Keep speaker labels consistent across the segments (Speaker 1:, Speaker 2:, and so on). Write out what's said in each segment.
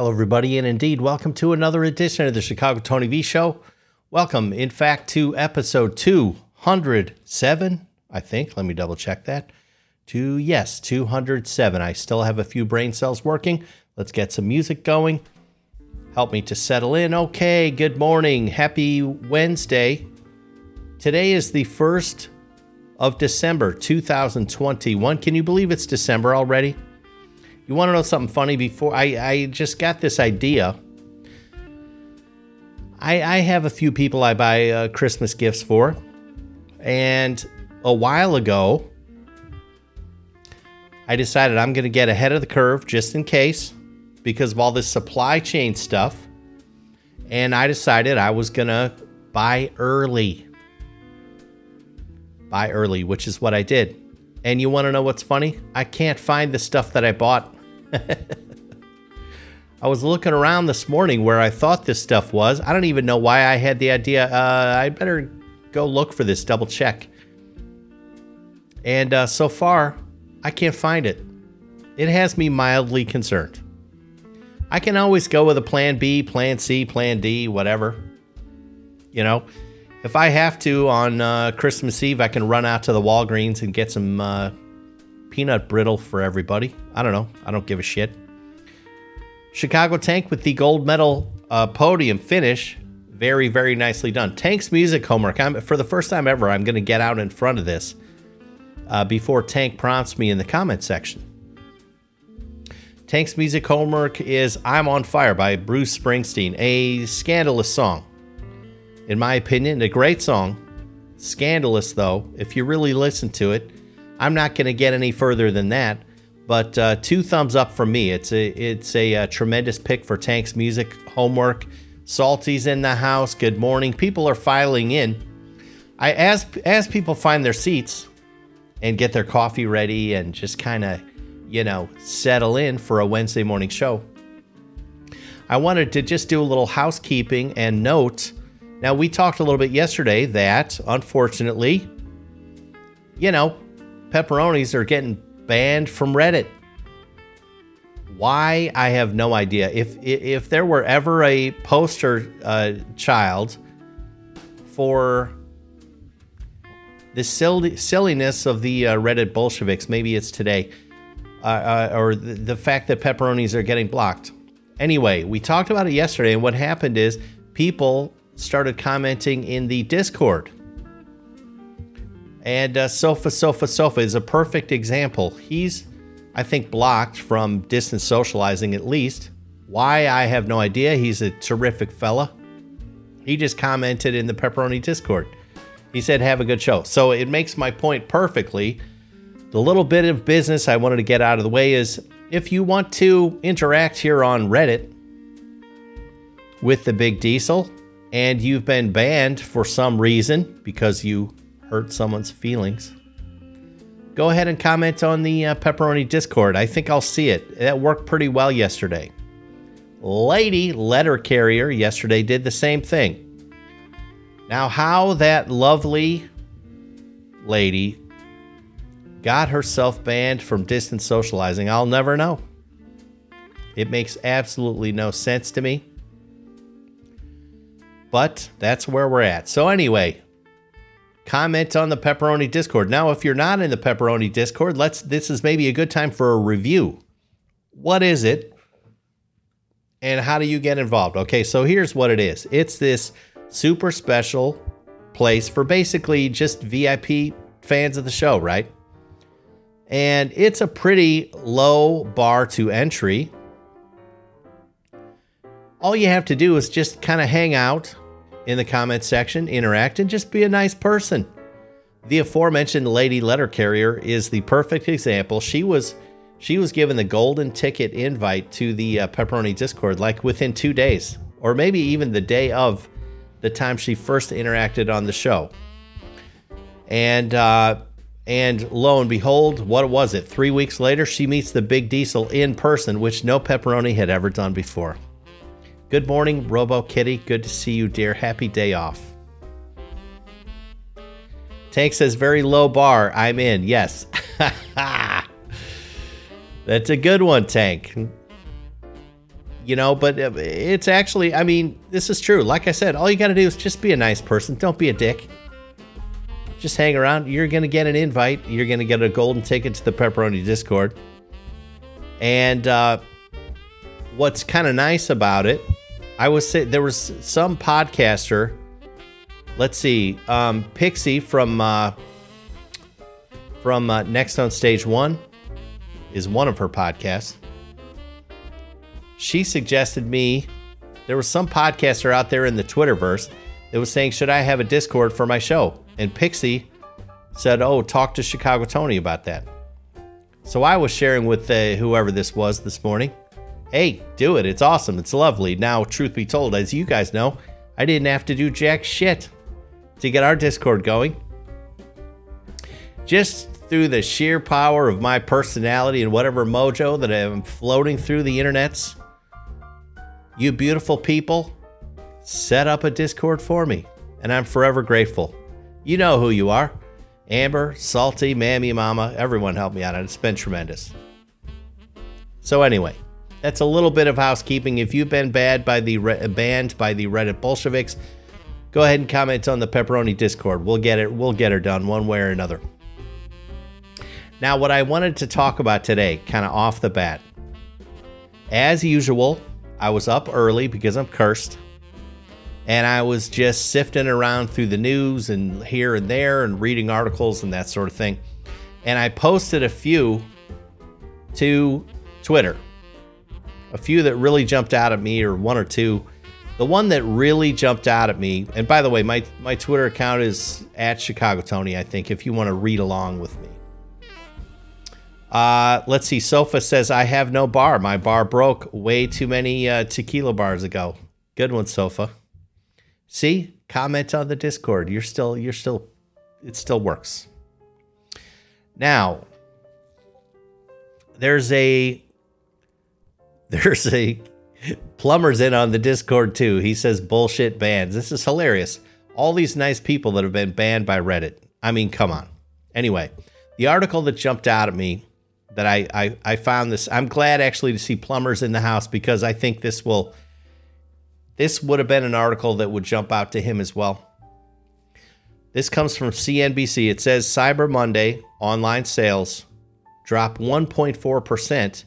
Speaker 1: Hello, everybody, and indeed, welcome to another edition of the Chicago Tony V Show. Welcome, in fact, to episode 207, I think. Let me double check that. To, yes, 207. I still have a few brain cells working. Let's get some music going. Help me to settle in. Okay, good morning. Happy Wednesday. Today is the 1st of December 2021. Can you believe it's December already? You want to know something funny? Before I, I just got this idea. I, I have a few people I buy uh, Christmas gifts for. And a while ago, I decided I'm going to get ahead of the curve just in case because of all this supply chain stuff. And I decided I was going to buy early. Buy early, which is what I did. And you want to know what's funny? I can't find the stuff that I bought. I was looking around this morning where I thought this stuff was. I don't even know why I had the idea. Uh, I better go look for this, double check. And uh, so far, I can't find it. It has me mildly concerned. I can always go with a plan B, plan C, plan D, whatever. You know, if I have to on uh, Christmas Eve, I can run out to the Walgreens and get some uh, peanut brittle for everybody. I don't know. I don't give a shit. Chicago Tank with the gold medal uh, podium finish. Very, very nicely done. Tank's music homework. I'm, for the first time ever, I'm going to get out in front of this uh, before Tank prompts me in the comment section. Tank's music homework is I'm on Fire by Bruce Springsteen, a scandalous song. In my opinion, a great song. Scandalous, though, if you really listen to it. I'm not going to get any further than that, but uh, two thumbs up from me. It's a it's a, a, uh, tremendous pick for Tank's music homework. Salty's in the house. Good morning. People are filing in. I as as people find their seats and get their coffee ready and just kind of you know settle in for a Wednesday morning show. I wanted to just do a little housekeeping and note. Now we talked a little bit yesterday that unfortunately, you know, pepperonis are getting banned from Reddit. Why? I have no idea. If if there were ever a poster uh, child for the silly, silliness of the uh, Reddit Bolsheviks, maybe it's today, uh, uh or the, the fact that pepperonis are getting blocked. Anyway, we talked about it yesterday, and what happened is people started commenting in the Discord and uh, Sofa, Sofa, Sofa is a perfect example. He's, I think, blocked from distance socializing at least. Why, I have no idea. He's a terrific fella. He just commented in the Pepperoni Discord. He said, Have a good show. So it makes my point perfectly. The little bit of business I wanted to get out of the way is if you want to interact here on Reddit with the Big Diesel and you've been banned for some reason because you hurt someone's feelings, go ahead and comment on the uh, Pepperoni Discord. I think I'll see it. That worked pretty well yesterday. Lady Letter Carrier yesterday did the same thing. Now, how that lovely lady got herself banned from distance socializing, I'll never know. It makes absolutely no sense to me. But that's where we're at. So, anyway, comment on the pepperoni discord. Now if you're not in the pepperoni discord let's this is maybe a good time for a review. What is it? And how do you get involved? Okay so here's what it is. It's this super special place for basically just vip fans of the show right? And it's a pretty low bar to entry. All you have to do is just kind of hang out in the comment section, interact, and just be a nice person. The aforementioned lady letter carrier is the perfect example. She was she was given the golden ticket invite to the uh, pepperoni discord like within 2 days or maybe even the day of the time she first interacted on the show. And uh, and lo and behold, what was it? 3 weeks later she meets the big diesel in person, which no pepperoni had ever done before. Good morning, Robo Kitty. Good to see you, dear. Happy day off. Tank says, very low bar. I'm in. Yes. That's a good one, Tank. you know, but uh, it's actually, I mean, this is true. Like I said, all you got to do is just be a nice person. Don't be a dick. Just hang around. You're going to get an invite. You're going to get a golden ticket to the Pepperoni Discord. And uh, what's kind of nice about it, I was say there was some podcaster. Let's see, um, Pixie from uh, from uh, Next on Stage One is one of her podcasts she suggested me there was some podcaster out there in the Twitterverse that was saying, Should I have a Discord for my show? And Pixie said, Oh, talk to Chicago Tony about that. So I was sharing with uh, whoever this was this morning. Hey, do it. It's awesome. It's lovely. Now, truth be told, as you guys know, I didn't have to do jack shit to get our Discord going. Just through the sheer power of my personality and whatever mojo that I'm floating through the internets, you beautiful people set up a Discord for me, and I'm forever grateful. You know who you are Amber, Salty, Mammy, Mama, everyone helped me out, and it's been tremendous. So, anyway, that's a little bit of housekeeping. If you've been bad by the re- banned by the Reddit Bolsheviks, go ahead and comment on the Pepperoni Discord. We'll get it. We'll get her done one way or another. Now, what I wanted to talk about today, kind of off the bat, as usual, I was up early because I'm cursed. And I was just sifting around through the news and here and there and reading articles and that sort of thing. And I posted a few to Twitter. A few that really jumped out at me, or one or two. The one that really jumped out at me, and by the way, my, my Twitter account is at Chicago Tony, I think, if you want to read along with me. Uh, let's see. Sofa says, I have no bar. My bar broke way too many uh, tequila bars ago. Good one, Sofa. See, comment on the Discord. You're still, you're still, it still works. Now, there's a, there's a plumber's in on the Discord too. He says bullshit bans. This is hilarious. All these nice people that have been banned by Reddit. I mean, come on. Anyway, the article that jumped out at me that I, I, I found this. I'm glad actually to see plumbers in the house because I think this will. This would have been an article that would jump out to him as well. This comes from CNBC. It says Cyber Monday online sales drop 1.4 percent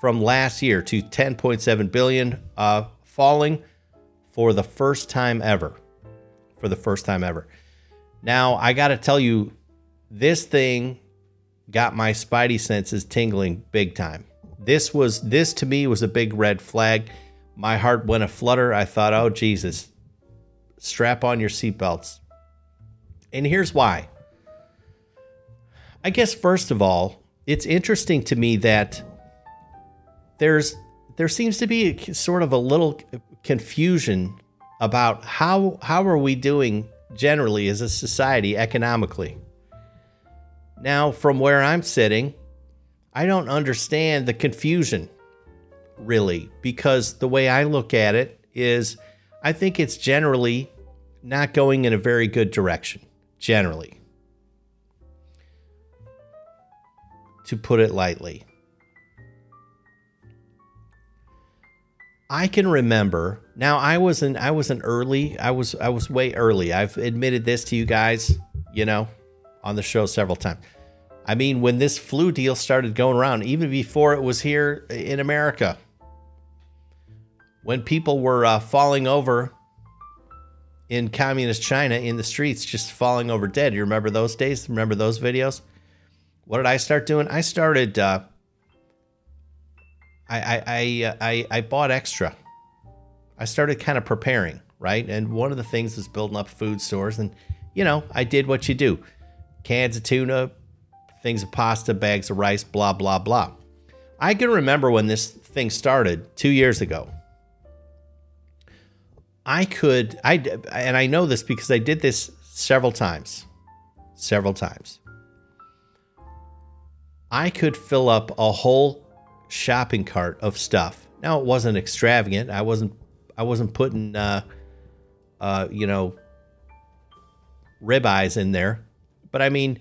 Speaker 1: from last year to 10.7 billion, uh, falling for the first time ever. For the first time ever. Now I got to tell you, this thing got my spidey senses tingling big time. This was this to me was a big red flag. My heart went a flutter. I thought, "Oh Jesus, strap on your seatbelts." And here's why. I guess first of all, it's interesting to me that there's there seems to be a, sort of a little confusion about how how are we doing generally as a society economically. Now, from where I'm sitting, I don't understand the confusion really because the way I look at it is I think it's generally not going in a very good direction, generally. To put it lightly. I can remember now I was an I was an early I was I was way early. I've admitted this to you guys, you know, on the show several times. I mean, when this flu deal started going around, even before it was here in America, when people were uh, falling over in communist China in the streets, just falling over dead. You remember those days? Remember those videos? What did I start doing? I started. Uh, I I I, uh, I I bought extra. I started kind of preparing, right? And one of the things is building up food stores, and you know, I did what you do cans of tuna, things of pasta, bags of rice, blah, blah, blah. I can remember when this thing started two years ago. I could, I, and I know this because I did this several times, several times. I could fill up a whole shopping cart of stuff. Now it wasn't extravagant. I wasn't, I wasn't putting, uh, uh, you know, ribeyes in there. But I mean,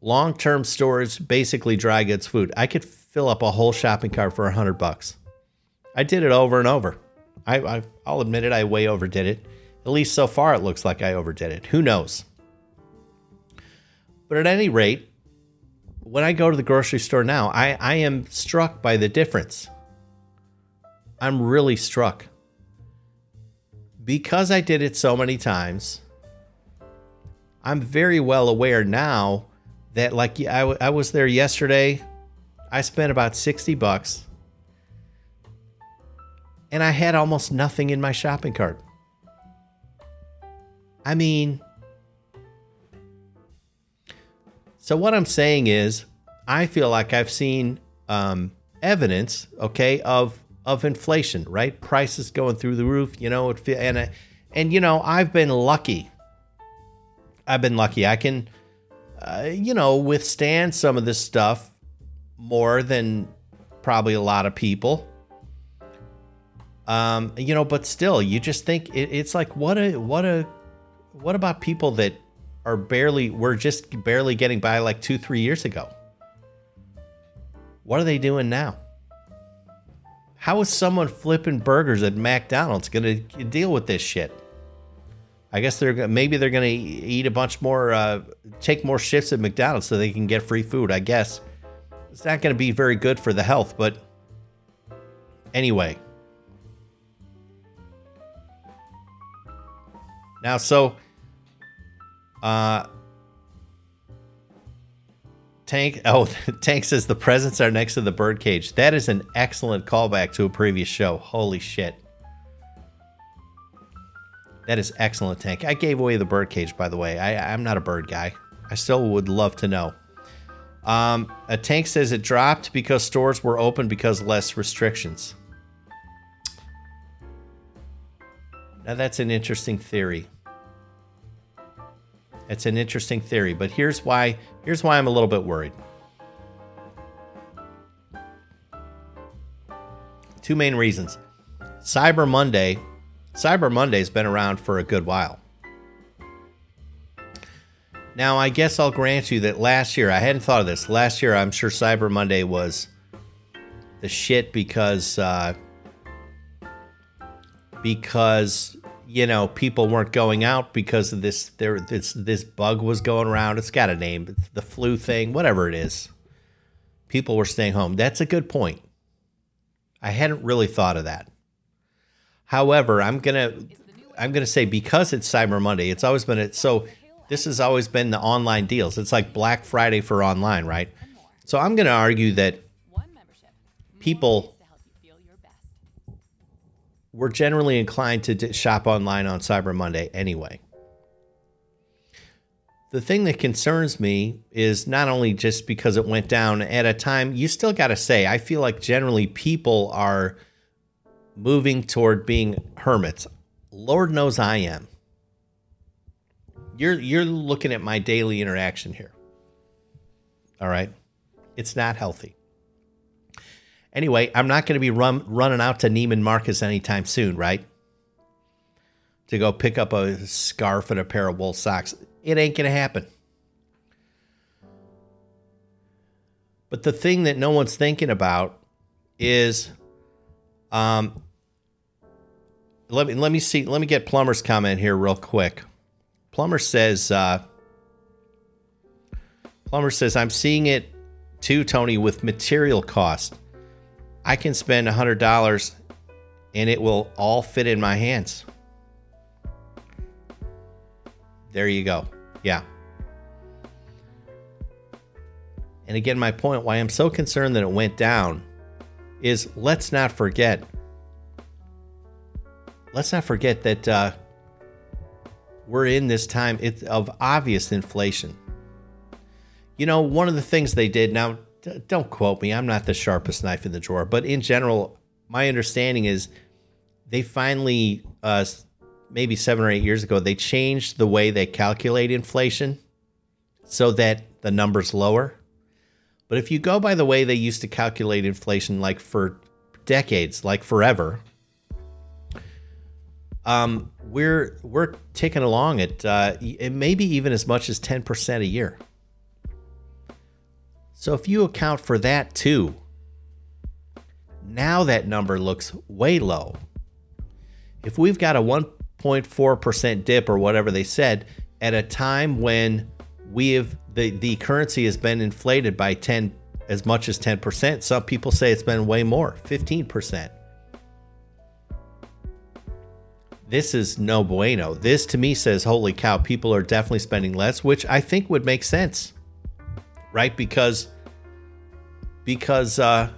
Speaker 1: long term storage, basically dry goods food. I could fill up a whole shopping cart for a hundred bucks. I did it over and over. I, I I'll admit it. I way overdid it. At least so far, it looks like I overdid it. Who knows? But at any rate, when I go to the grocery store now, I, I am struck by the difference. I'm really struck. Because I did it so many times, I'm very well aware now that, like, I, I was there yesterday. I spent about 60 bucks and I had almost nothing in my shopping cart. I mean, so what I'm saying is, I feel like I've seen um, evidence, okay, of of inflation, right? Prices going through the roof, you know, and and you know, I've been lucky. I've been lucky. I can, uh, you know, withstand some of this stuff more than probably a lot of people. Um, you know, but still, you just think it, it's like what a what a what about people that are barely were just barely getting by like two three years ago? What are they doing now? How is someone flipping burgers at McDonald's to deal with this shit? I guess they're maybe they're to eat a bunch more, uh, take more shifts at McDonald's so they can get free food. I guess it's not to be very good for the health, but anyway. Now, so, uh, Tank, oh, Tank says the presents are next to the birdcage. That is an excellent callback to a previous show. Holy shit. That is excellent, Tank. I gave away the birdcage, by the way. I, I'm not a bird guy. I still would love to know. Um, a tank says it dropped because stores were open because less restrictions. Now that's an interesting theory. It's an interesting theory, but here's why here's why I'm a little bit worried. Two main reasons. Cyber Monday, Cyber Monday's been around for a good while. Now, I guess I'll grant you that last year, I hadn't thought of this. Last year, I'm sure Cyber Monday was the shit because uh, because you know people weren't going out because of this there this this bug was going around. It's got a name. The flu thing whatever it is. People were staying home. That's a good point. I hadn't really thought of that. However i'm gonna i'm gonna say because it's cyber monday it's always been it so this has always been the online deals. It's like black friday for online right? So i'm gonna argue that people we're generally inclined to shop online on Cyber Monday anyway. The thing that concerns me is not only just because it went down at a time, you still got to say, I feel like generally people are moving toward being hermits. Lord knows I am. You're you're looking at my daily interaction here. All right? It's not healthy. Anyway, I'm not going to be run, running out to Neiman Marcus anytime soon, right? To go pick up a scarf and a pair of wool socks. It ain't going to happen. But the thing that no one's thinking about is um let me let me see let me get plumber's comment here real quick. Plumber says uh Plumber says I'm seeing it too Tony with material cost. I can spend $100 and it will all fit in my hands. There you go. Yeah. And again, my point why I'm so concerned that it went down is let's not forget. Let's not forget that uh, we're in this time of obvious inflation. You know, one of the things they did now, don't quote me. I'm not the sharpest knife in the drawer, but in general, my understanding is they finally, uh, maybe seven or eight years ago, they changed the way they calculate inflation so that the number's lower. But if you go by the way they used to calculate inflation, like for decades, like forever, um, we're we're ticking along at uh, maybe even as much as ten percent a year. So if you account for that too, Now that number looks way low. If we've got a 1.4% dip or whatever they said at a time when we have the, the currency has been inflated by 10 as much as 10%, some people say it's been way more, 15%. This is no bueno. This to me says, holy cow, people are definitely spending less, which I think would make sense. Right? Because because uh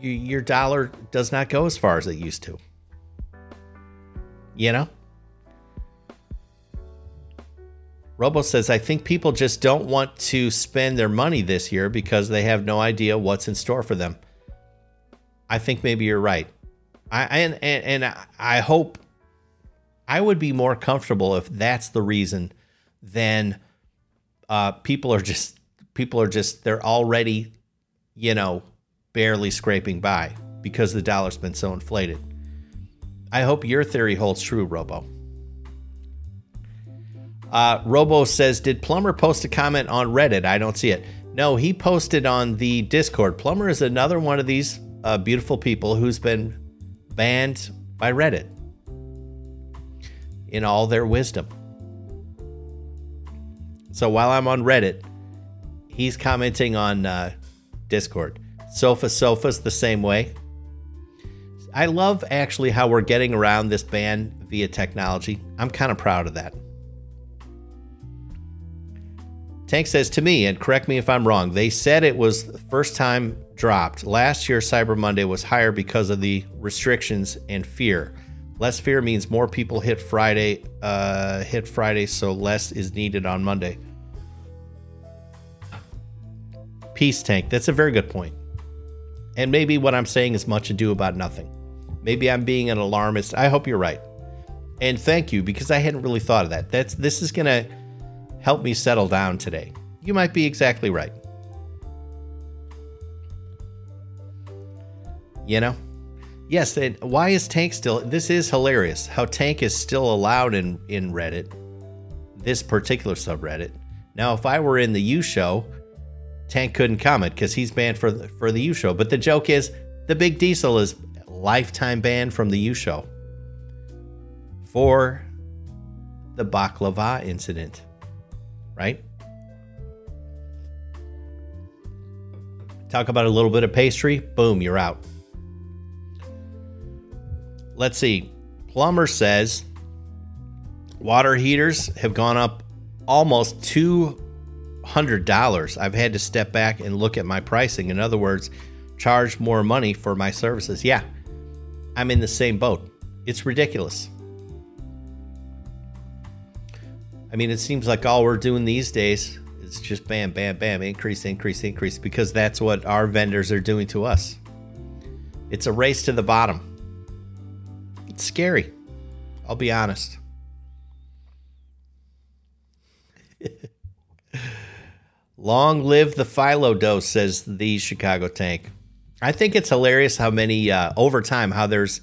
Speaker 1: your dollar does not go as far as it used to. You know? Robo says, I think people just don't want to spend their money this year because they have no idea what's in store for them. I think maybe you're right. I and, and, and I hope I would be more comfortable if that's the reason than uh, people are just people are just they're already, you know, barely scraping by because the dollar's been so inflated. I hope your theory holds true, Robo. Uh, Robo says, Did Plumber post a comment on Reddit? I don't see it. No, he posted on the Discord. Plumber is another one of these uh, beautiful people who's been banned by Reddit in all their wisdom. So while I'm on Reddit, he's commenting on uh, Discord. Sofa Sofa's the same way. I love actually how we're getting around this ban via technology. I'm kind of proud of that. Tank says to me, and correct me if I'm wrong, they said it was the first time dropped. Last year, Cyber Monday was higher because of the restrictions and fear. Less fear means more people hit Friday, uh, hit Friday, so less is needed on Monday. Peace, Tank. That's a very good point. And maybe what I'm saying is much ado about nothing. Maybe I'm being an alarmist. I hope you're right. And thank you because I hadn't really thought of that. That's this is gonna help me settle down today. You might be exactly right. You know? Yes, and why is Tank still this is hilarious. How Tank is still allowed in in Reddit. This particular subreddit. Now, if I were in the U show, Tank couldn't comment because he's banned for the, for the U show. But the joke is, the Big Diesel is lifetime banned from the U show for the baklava incident right? Talk about a little bit of pastry, boom, you're out. Let's see. Plumber says water heaters have gone up almost $200. I've had to step back and look at my pricing. In other words, charge more money for my services. Yeah, I'm in the same boat. It's ridiculous. I mean, it seems like all we're doing these days is just bam, bam, bam, increase, increase, increase, because that's what our vendors are doing to us. It's a race to the bottom. It's scary. I'll be honest. Long live the Philo dose, says the Chicago tank. I think it's hilarious how many, uh, over time, how there's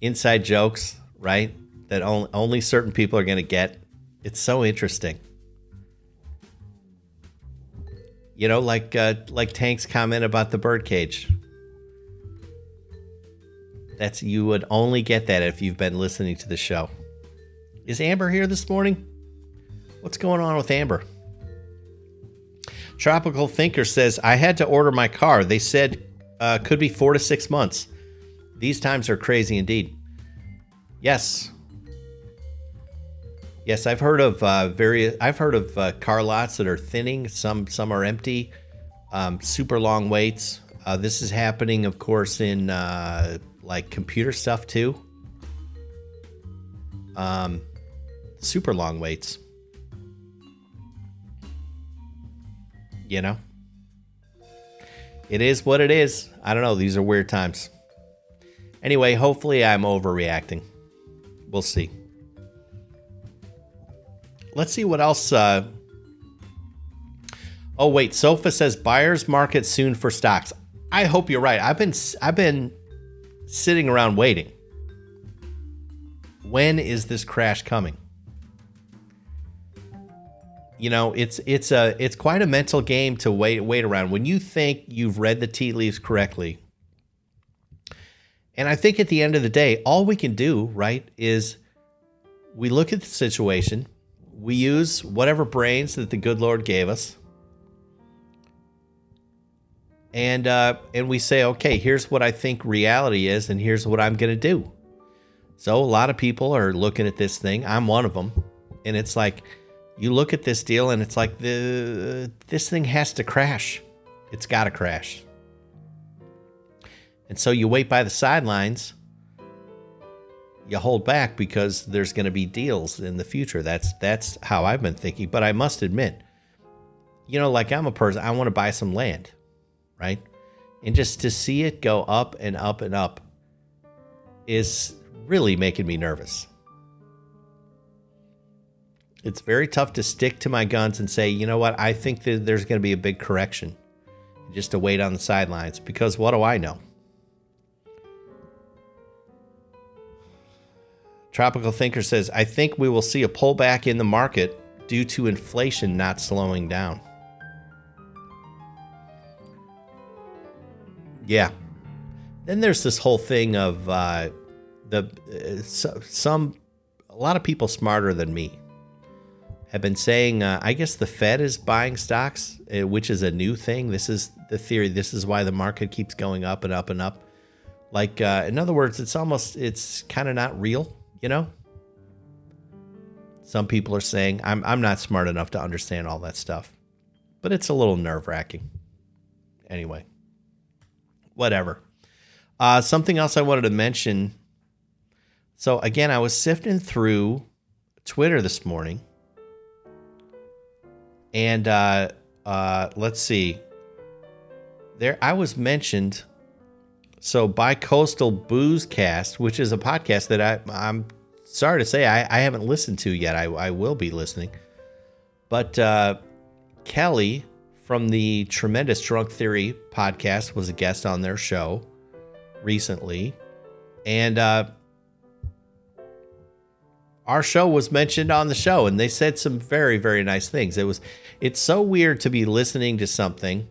Speaker 1: inside jokes, right? That only, only certain people are going to get it's so interesting. You know, like uh, like Tank's comment about the birdcage. That's you would only get that if you've been listening to the show. Is Amber here this morning? What's going on with Amber? Tropical Thinker says I had to order my car. They said uh, could be four to six months. These times are crazy indeed. Yes, Yes, I've heard of uh, various. I've heard of uh, car lots that are thinning. Some some are empty. Um, super long waits. Uh, this is happening, of course, in uh, like computer stuff too. Um, super long waits. You know, it is what it is. I don't know. These are weird times. Anyway, hopefully, I'm overreacting. We'll see let's see what else. Uh... Oh wait, Sofa says buyers market soon for stocks. I hope you're right. I've been I've been sitting around waiting. When is this crash coming? you know, it's it's a it's quite a mental game to wait wait around when you think you've read the tea leaves correctly. And I think at the end of the day, all we can do, right, is we look at the situation, we use whatever brains that the good Lord gave us, and uh, and we say, okay, here's what I think reality is, and here's what I'm to do. So a lot of people are looking at this thing. I'm one of them, and it's like you look at this deal, and it's like the this thing has to crash. It's got to crash. And so you wait by the sidelines. You hold back because there's going to be deals in the future. That's that's how I've been thinking. But I must admit, you know, like I'm a person, I want to buy some land right? And just to see it go up and up and up is really making me nervous. It's very tough to stick to my guns and say, you know what, I think that there's going to be a big correction just to wait on the sidelines because what do I know? Tropical Thinker says, I think we will see a pullback in the market due to inflation not slowing down. Yeah. Then there's this whole thing of uh, the uh, so, some a lot of people smarter than me have been saying. Uh, I guess the Fed is buying stocks, uh, which is a new thing. This is the theory. This is why the market keeps going up and up and up. Like uh, in other words, it's almost it's kind of not real. You know. Some people are saying I'm I'm not smart enough to understand all that stuff, but it's a little nerve wracking. Anyway whatever. Uh, something else I wanted to mention. So again, I was sifting through Twitter this morning, and uh, uh, let's see. There, I was mentioned. So, by Coastal Booze Cast, which is a podcast that I, I'm sorry to say I, I haven't listened to yet. I, I will be listening, but uh, Kelly from the Tremendous Drunk Theory podcast was a guest on their show recently. And uh, our show was mentioned on the show and they said some very very nice things. It was it's so weird to be listening to something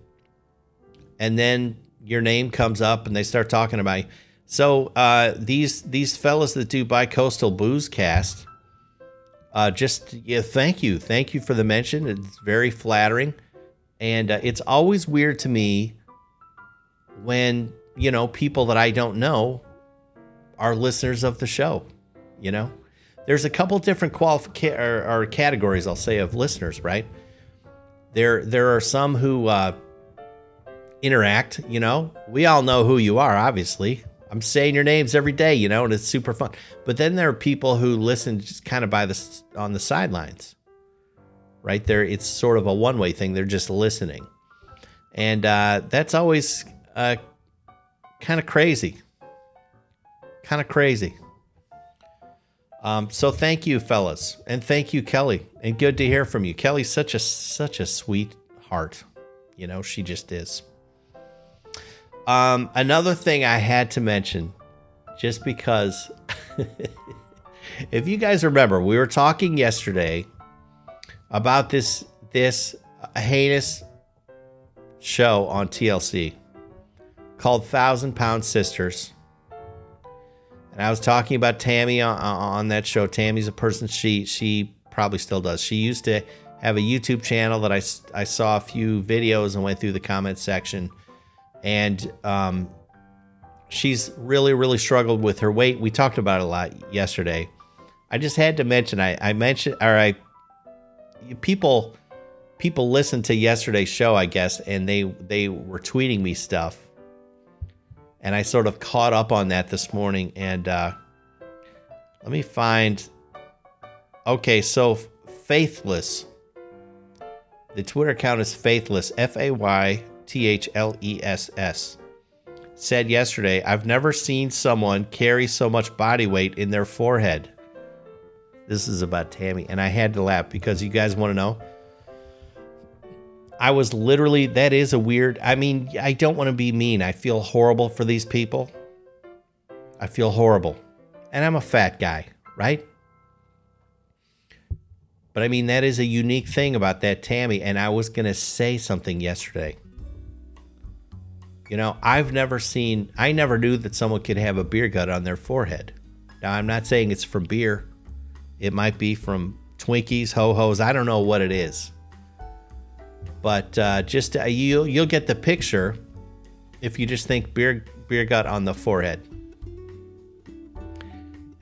Speaker 1: and then your name comes up and they start talking about you. So uh, these these fellas that do Bicoastal Booze Cast, uh, just yeah, thank you, thank you for the mention. It's very flattering. And uh, it's always weird to me when, you know, people that I don't know are listeners of the show, you know? There's a couple different qualifica- or, or categories, I'll say, of listeners, right? There, there are some who uh, interact, you know? We all know who you are, obviously. I'm saying your names every day, you know, and it's super fun. But then there are people who listen just kind of by the on the sidelines right there. It's sort of a one way thing. They're just listening. And uh, that's always uh, kind of crazy. Kind of crazy. Um, so thank you, fellas, and thank you, Kelly, and good to hear from you. Kelly's such a such a sweet heart, you know she just is. Um, another thing I had to mention, just because, if you guys remember, we were talking yesterday about this this heinous show on TLC called Thousand Pound Sisters. And I was talking about Tammy on, on that show. Tammy's a person she she probably still does. She used to have a YouTube channel that I, I saw a few videos and went through the comment section. And um, she's really, really struggled with her weight. We talked about it a lot yesterday. I just had to mention, I, I mentioned, or I people people listened to yesterday's show, I guess, and they they were tweeting me stuff, and I sort of caught up on that this morning. And uh, let me find. Okay, so faithless. The Twitter account is faithless. F A Y T H L E S S. Said yesterday, I've never seen someone carry so much body weight in their forehead. This is about Tammy. And I had to laugh because you guys want to know. I was literally, that is a weird, I mean, I don't want to be mean. I feel horrible for these people. I feel horrible. And I'm a fat guy, right? But I mean, that is a unique thing about that Tammy. And I was going to say something yesterday. You know, I've never seen, I never knew that someone could have a beer gut on their forehead. Now, I'm not saying it's from beer, it might be from Twinkies, ho hos. I don't know what it is. But uh, just uh, you'll, you'll get the picture if you just think beer, beer gut on the forehead.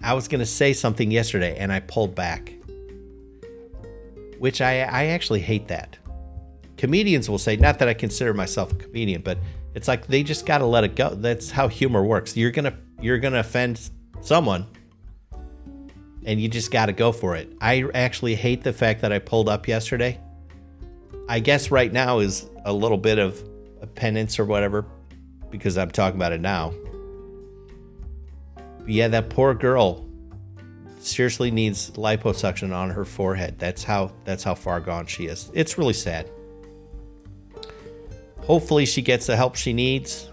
Speaker 1: I was to say something yesterday and I pulled back, which I, I actually hate that. Comedians will say, not that I consider myself a comedian, but it's like they just got to let it go. That's how humor works. You're to you're to offend someone and you just got to go for it. I actually hate the fact that I pulled up yesterday. I guess right now is a little bit of a penance or whatever because I'm talking about it now. But yeah, that poor girl seriously needs liposuction on her forehead. That's how that's how far gone she is. It's really sad. Hopefully she gets the help she needs.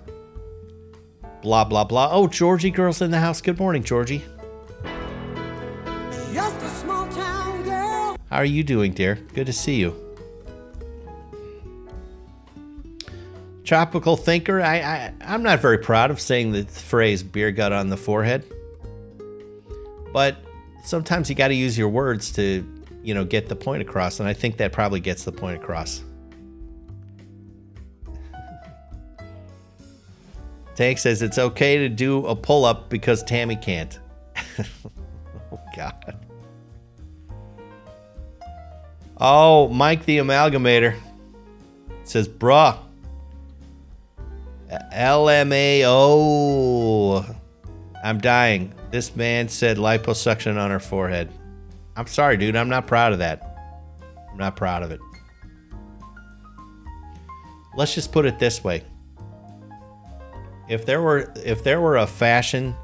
Speaker 1: Blah blah blah. Oh, Georgie girl's in the house. Good morning, Georgie. How are you doing, dear? Good to see you. Tropical thinker. I, I I'm not very proud of saying the phrase beer gut on the forehead. But sometimes you got to use your words to, you know, get the point across and I think that probably gets the point across. Tank says it's okay to do a pull up because Tammy can't. oh, God. Oh, Mike the Amalgamator says, bruh. LMAO. I'm dying. This man said liposuction on her forehead. I'm sorry, dude. I'm not proud of that. I'm not proud of it. Let's just put it this way if there were if there were a fashion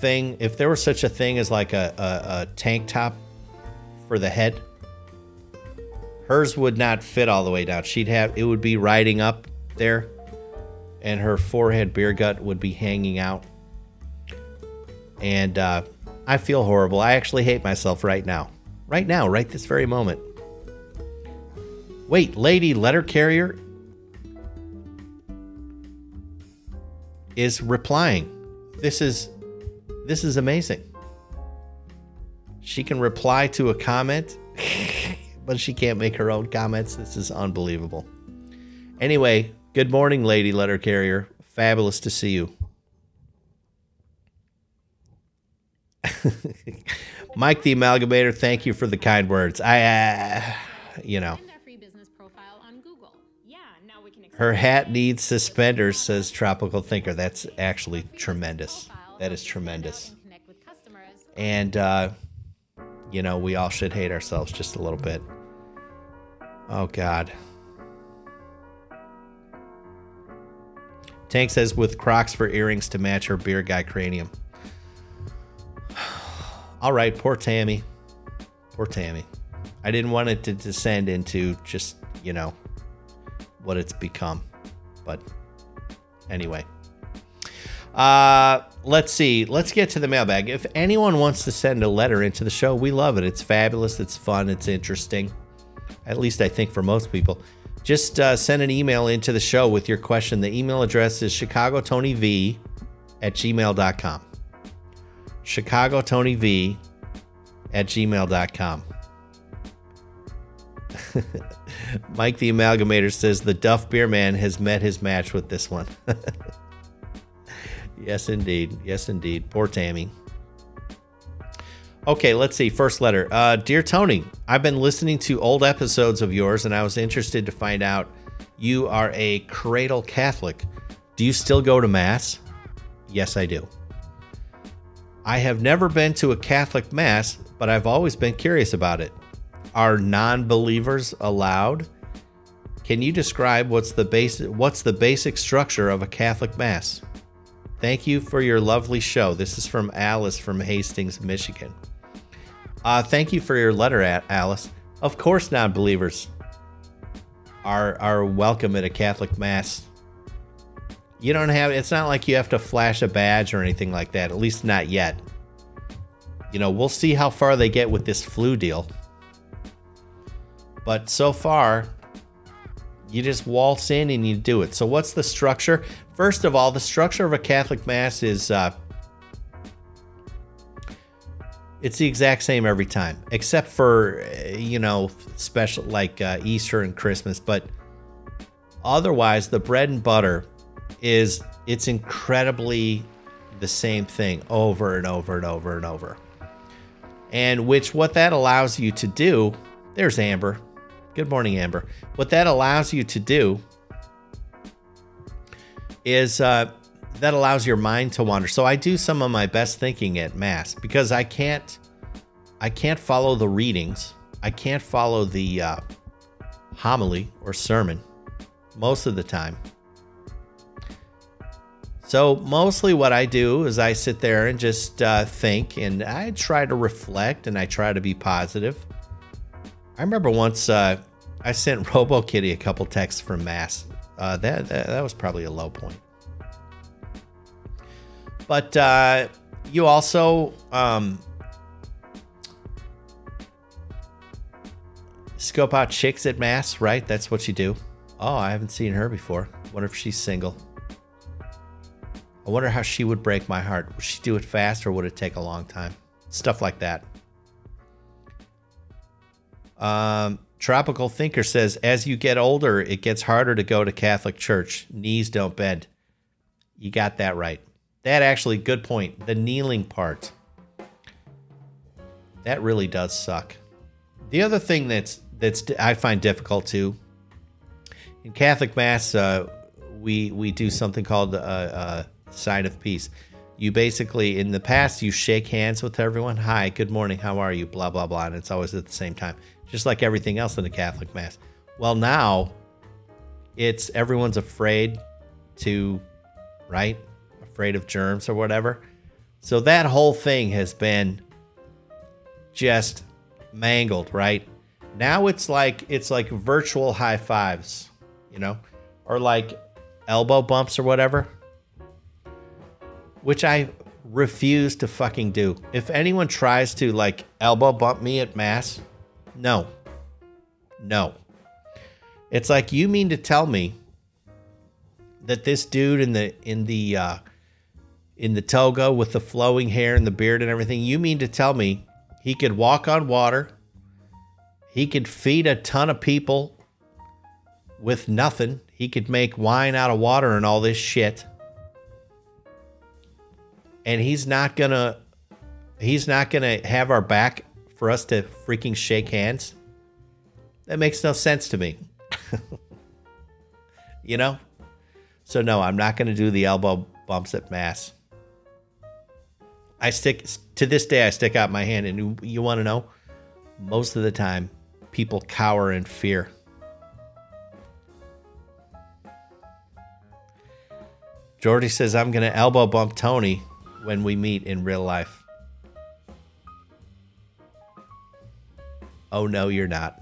Speaker 1: thing, if there were such a thing as like a, a, a tank top for the head, hers would not fit all the way down. She'd have it would be riding up there, and her forehead beer gut would be hanging out. And uh, I feel horrible. I actually hate myself right now. Right now, right this very moment. Wait, lady letter carrier is replying. This is this is amazing. She can reply to a comment, but she can't make her own comments. This is unbelievable. Anyway, good morning, lady letter carrier. Fabulous to see you. Mike the Amalgamator, thank you for the kind words. I, uh, you know. Her hat needs suspenders, says Tropical Thinker. That's actually tremendous. That is tremendous. And, uh, you know, we all should hate ourselves just a little bit. Oh, God. Tank says, with Crocs for earrings to match her beer guy cranium. all right, poor Tammy. Poor Tammy. I didn't want it to descend into just, you know, what it's become. But anyway. Uh, let's see. Let's get to the mailbag. If anyone wants to send a letter into the show, we love it. It's fabulous. It's fun. It's interesting. At least I think for most people. Just uh, send an email into the show with your question. The email address is chicagotonyv at gmail.com. chicagotonyv at gmail.com. Mike the Amalgamator says the Duff Beer Man has met his match with this one. yes, indeed. Yes, indeed. Poor Tammy. Okay, let's see. First letter. Uh, Dear Tony, I've been listening to old episodes of yours and I was interested to find out you are a cradle Catholic. Do you still go to Mass? Yes, I do. I have never been to a Catholic Mass, but I've always been curious about it are non-believers allowed? Can you describe what's the basic what's the basic structure of a Catholic mass? Thank you for your lovely show. This is from Alice from Hastings, Michigan. Uh, thank you for your letter, Alice. Of course, non-believers are are welcome at a Catholic mass. You don't have. It's not like you have to flash a badge or anything like that. At least not yet. You know, we'll see how far they get with this flu deal. But so far, you just waltz in and you do it. So, what's the structure? First of all, the structure of a Catholic Mass is uh, it's the exact same every time, except for uh, you know special like uh, Easter and Christmas. But otherwise, the bread and butter is it's incredibly the same thing over and over and over and over. And which what that allows you to do, there's Amber. Good morning, Amber. What that allows you to do is uh, that allows your mind to wander. So I do some of my best thinking at mass because I can't I can't follow the readings. I can't follow the uh, homily or sermon most of the time. So mostly what I do is I sit there and just uh, think and I try to reflect and I try to be positive. I remember once uh, I sent RoboKitty a couple texts from Mass. Uh, that, that, that was probably a low point. But uh, you also um, scope out chicks at Mass, right? That's what you do. Oh, I haven't seen her before. Wonder if she's single. I wonder how she would break my heart. Would she do it fast or would it take a long time? Stuff like that. Um, Tropical Thinker says, as you get older, it gets harder to go to Catholic Church. Knees don't bend. You got that right. That actually, good point. The kneeling part. That really does suck. The other thing that's that's I find difficult too. In Catholic Mass, uh, we we do something called uh, uh, sign of peace. You basically, in the past, you shake hands with everyone. Hi, good morning, how are you? Blah, blah, blah. And it's always at the same time, just like everything else in the Catholic Mass. Well, now it's everyone's afraid to, right? Afraid of germs or whatever. So that whole thing has been just mangled, right? Now it's like it's like virtual high fives, you know, or like elbow bumps or whatever which I refuse to fucking do. If anyone tries to like elbow bump me at mass, no. No. It's like you mean to tell me that this dude in the in the uh in the toga with the flowing hair and the beard and everything, you mean to tell me he could walk on water, he could feed a ton of people with nothing, he could make wine out of water and all this shit and he's not gonna he's not gonna have our back for us to freaking shake hands. That makes no sense to me. you know? So no, I'm not gonna do the elbow bumps at mass. I stick to this day I stick out my hand and you, you want to know? Most of the time people cower in fear. Jordy says I'm going to elbow bump Tony when we meet in real life. Oh no, you're not.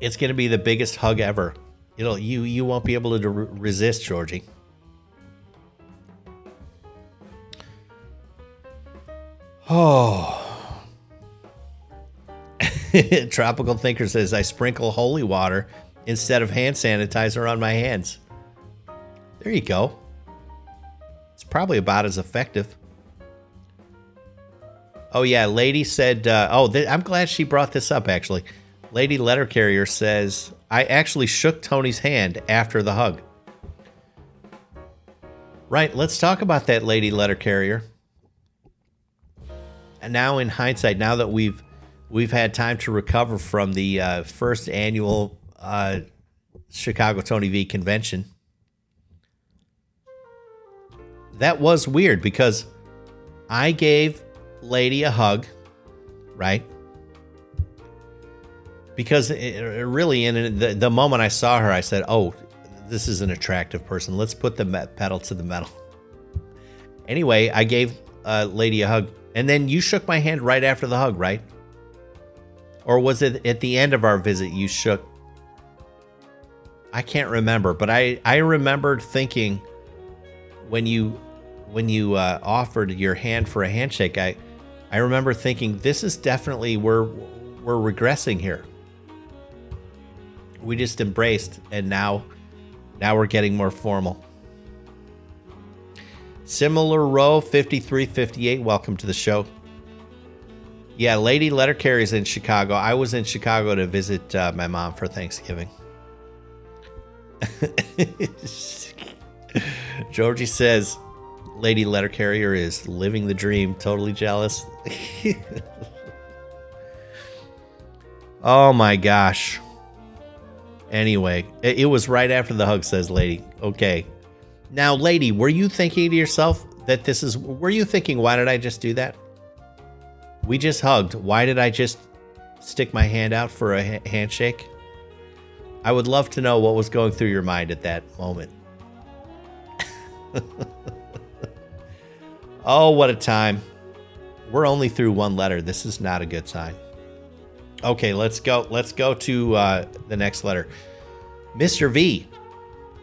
Speaker 1: It's going to be the biggest hug ever. It'll you you won't be able to re- resist, Georgie. Oh. Tropical Thinker says I sprinkle holy water instead of hand sanitizer on my hands. There you go. It's probably about as effective. Oh yeah, lady said. Uh, oh, th- I'm glad she brought this up. Actually, lady letter carrier says I actually shook Tony's hand after the hug. Right. Let's talk about that lady letter carrier. Now, in hindsight, now that we've we've had time to recover from the uh, first annual uh, Chicago Tony V convention, that was weird because I gave Lady a hug, right? Because it, it really, in the, the moment I saw her, I said, "Oh, this is an attractive person. Let's put the pedal to the metal." Anyway, I gave uh, Lady a hug, and then you shook my hand right after the hug, right? Or was it at the end of our visit you shook? I can't remember, but I I remembered thinking when you when you uh, offered your hand for a handshake, I I remember thinking this is definitely we're we're regressing here. We just embraced and now now we're getting more formal. Similar row 5358, welcome to the show. Yeah, Lady Letter Carrier's in Chicago. I was in Chicago to visit uh, my mom for Thanksgiving. Georgie says, Lady Letter Carrier is living the dream. Totally jealous. oh my gosh. Anyway, it was right after the hug, says Lady. Okay. Now, Lady, were you thinking to yourself that this is. Were you thinking, why did I just do that? We just hugged. Why did I just stick my hand out for a ha- handshake? I would love to know what was going through your mind at that moment. oh, what a time. We're only through one letter. This is not a good sign. Okay, let's go. Let's go to uh, the next letter. Mr. V.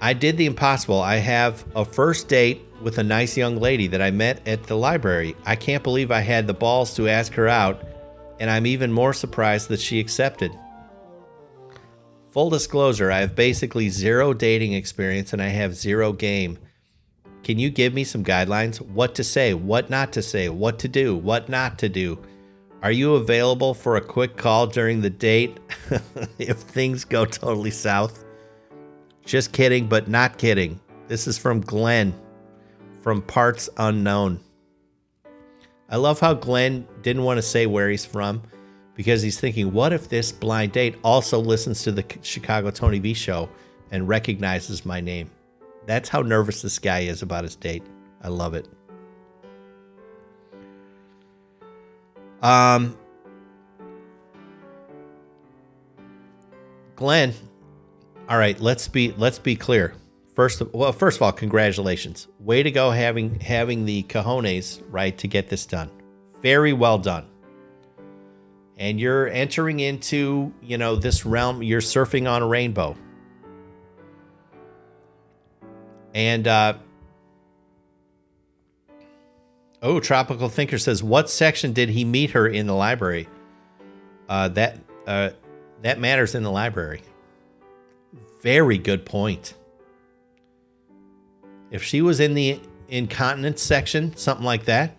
Speaker 1: I did the impossible. I have a first date with a nice young lady that I met at the library. I can't believe I had the balls to ask her out, and I'm even more surprised that she accepted. Full disclosure, I have basically zero dating experience and I have zero game. Can you give me some guidelines? What to say, what not to say, what to do, what not to do? Are you available for a quick call during the date if things go totally south? Just kidding, but not kidding. This is from Glenn from Parts Unknown. I love how Glenn didn't want to say where he's from because he's thinking, what if this blind date also listens to the Chicago Tony V show and recognizes my name? That's how nervous this guy is about his date. I love it. Um, Glenn, all right, let's be let's be clear. First of well, first of all, congratulations. Way to go having having the cojones, right, to get this done. Very well done. And you're entering into, you know, this realm, you're surfing on a rainbow. And uh Oh, Tropical Thinker says, "What section did he meet her in the library?" Uh, that uh, that matters in the library. Very good point. If she was in the incontinence section, something like that,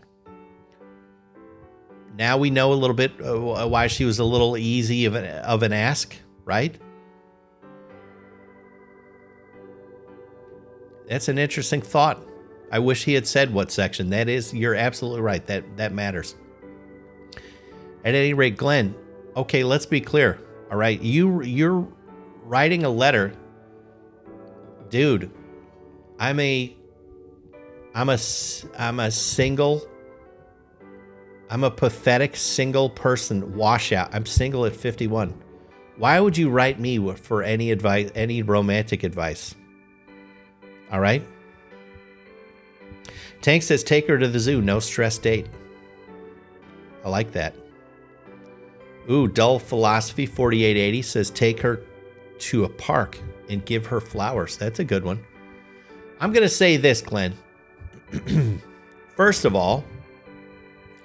Speaker 1: now we know a little bit uh, why she was a little easy of an, of an ask, right? That's an interesting thought. I wish he had said what section. That is, you're absolutely right. That that matters. At any rate, Glenn, okay, let's be clear. All right, you you're writing a letter, dude. I'm a I'm a I'm a single I'm a pathetic single person washout. I'm single at 51. Why would you write me for any advice any romantic advice? All right? Tank says, take her to the zoo. No stress date. I like that. Ooh, Dull Philosophy 4880 says, take her to a park and give her flowers. That's a good one. I'm going to say this, Glenn. First of all,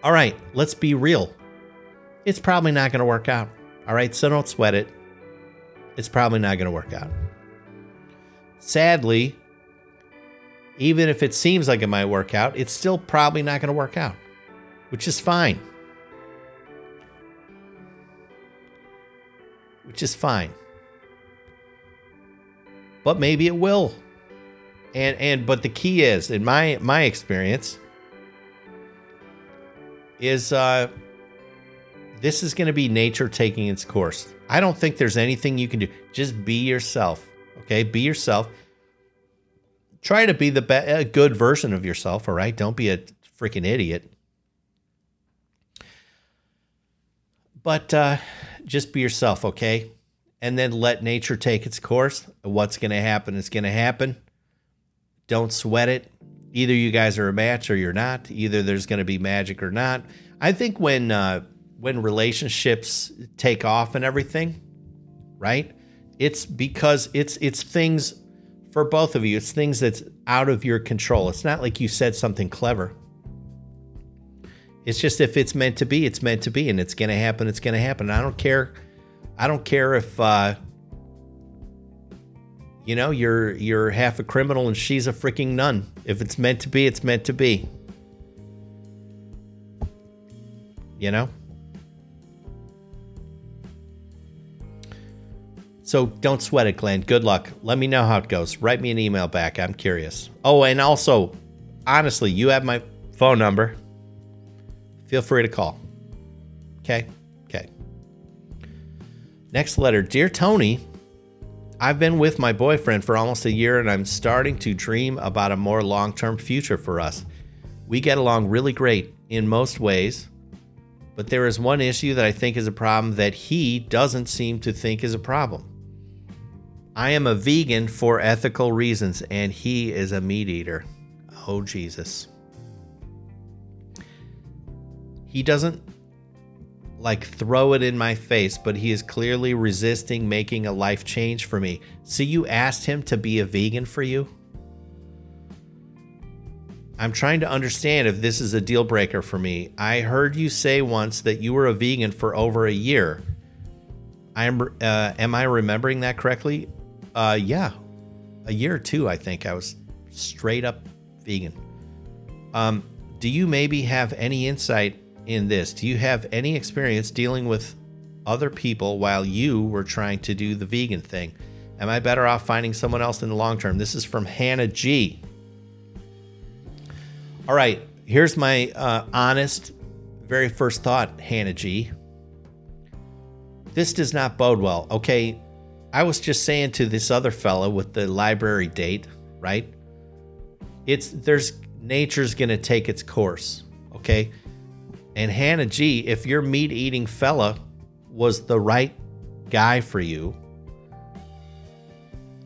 Speaker 1: all right, let's be real. It's probably not going to work out. All right, so don't sweat it. It's probably not going to work out. Sadly, even if it seems like it might work out, it's still probably not going to work out, which is fine. Which is fine. But maybe it will. And and but the key is in my my experience is uh this is going to be nature taking its course. I don't think there's anything you can do. Just be yourself. Okay? Be yourself try to be the be- a good version of yourself, all right? Don't be a freaking idiot. But uh, just be yourself, okay? And then let nature take its course. What's going to happen is going to happen. Don't sweat it. Either you guys are a match or you're not. Either there's going to be magic or not. I think when uh, when relationships take off and everything, right? It's because it's it's things for both of you, it's things that's out of your control. It's not like you said something clever. It's just if it's meant to be, it's meant to be, and it's going to happen. It's going to happen. I don't care. I don't care if uh, you know you're you're half a criminal and she's a freaking nun. If it's meant to be, it's meant to be. You know. So don't sweat it, Glenn. Good luck. Let me know how it goes. Write me an email back. I'm curious. Oh, and also, honestly, you have my phone number. Feel free to call. Okay? Next letter Dear Tony, I've been with my boyfriend for almost a year and I'm starting to dream about a more long term future for us. We get along really great in most ways, but there is one issue that I think is a problem that he doesn't seem to think is a problem. I am a vegan for ethical reasons, and he is a meat eater. Oh, Jesus. He doesn't like throw it in my face, but he is clearly resisting making a life change for me. So, you asked him to be a vegan for you? I'm trying to understand if this is a deal breaker for me. I heard you say once that you were a vegan for over a year. I am. Uh, am I remembering that correctly? Uh, yeah, a year or two, I think I was straight up vegan. Um, do you maybe have any insight in this? Do you have any experience dealing with other people while you were trying to do the vegan thing? Am I better off finding someone else in the long term? This is from Hannah G. All right, here's my uh, honest, very first thought, Hannah G. This does not bode well. Okay, I was just saying to this other fellow with the library date, right? It's there's nature's gonna take its course, okay? And Hannah G, if your meat eating fella was the right guy for you,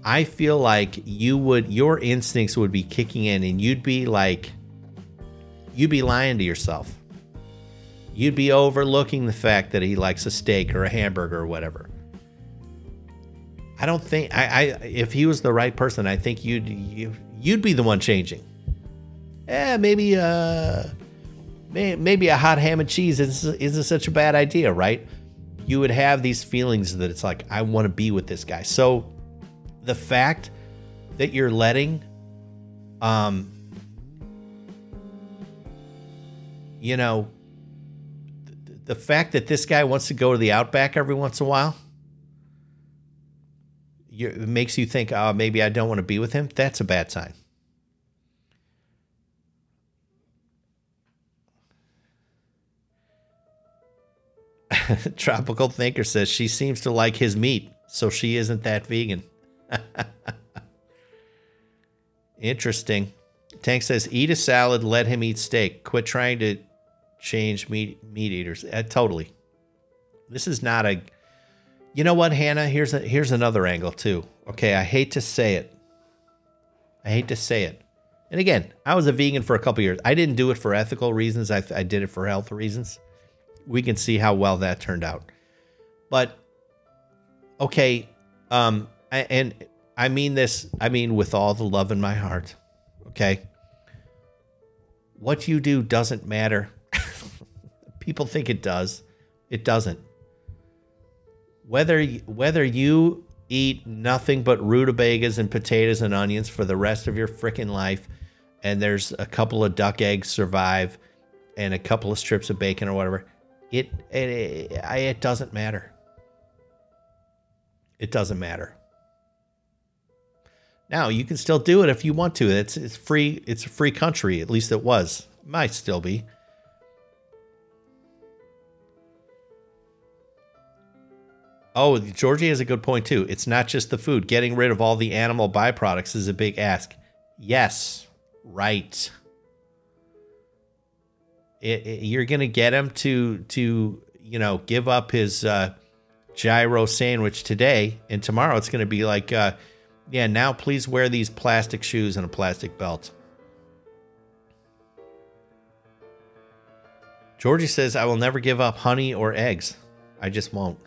Speaker 1: I feel like you would your instincts would be kicking in and you'd be like you'd be lying to yourself. You'd be overlooking the fact that he likes a steak or a hamburger or whatever. I don't think I, I if he was the right person, I think you'd you, you'd be the one changing. Yeah, maybe uh maybe a hot ham and cheese isn't, such a bad idea, right? You would have these feelings that it's like I want to be with this guy. So the fact that you're letting um you know the fact that this guy wants to go to the outback every once in a while it makes you think, oh, maybe I don't want to be with him, that's a bad sign. Tropical Thinker says she seems to like his meat, so she isn't that vegan. Interesting. Tank says, eat a salad, let him eat steak. Quit trying to change meat meat eaters. Uh, totally. This is not a you know what, Hannah? Here's a, here's another angle too. Okay, I hate to say it. I hate to say it. And again, I was a vegan for a couple years. I didn't do it for ethical reasons. I, I did it for health reasons. We can see how well that turned out. But okay, um, and I mean this. I mean with all the love in my heart. Okay, what you do doesn't matter. People think it does. It doesn't whether whether you eat nothing but rutabagas and potatoes and onions for the rest of your freaking life, and there's a couple of duck eggs survive, and a couple of strips of bacon or whatever, it it, it, it doesn't matter. It doesn't matter. Now you can still do it if you want to. It's it's free. It's a free country. At least it was. Might still be. Oh, Georgie has a good point too. It's not just the food. Getting rid of all the animal byproducts is a big ask. Yes, right. It, it, you're gonna get him to to you know give up his uh, gyro sandwich today, and tomorrow it's gonna be like, uh, yeah, now please wear these plastic shoes and a plastic belt. Georgie says, I will never give up honey or eggs. I just won't.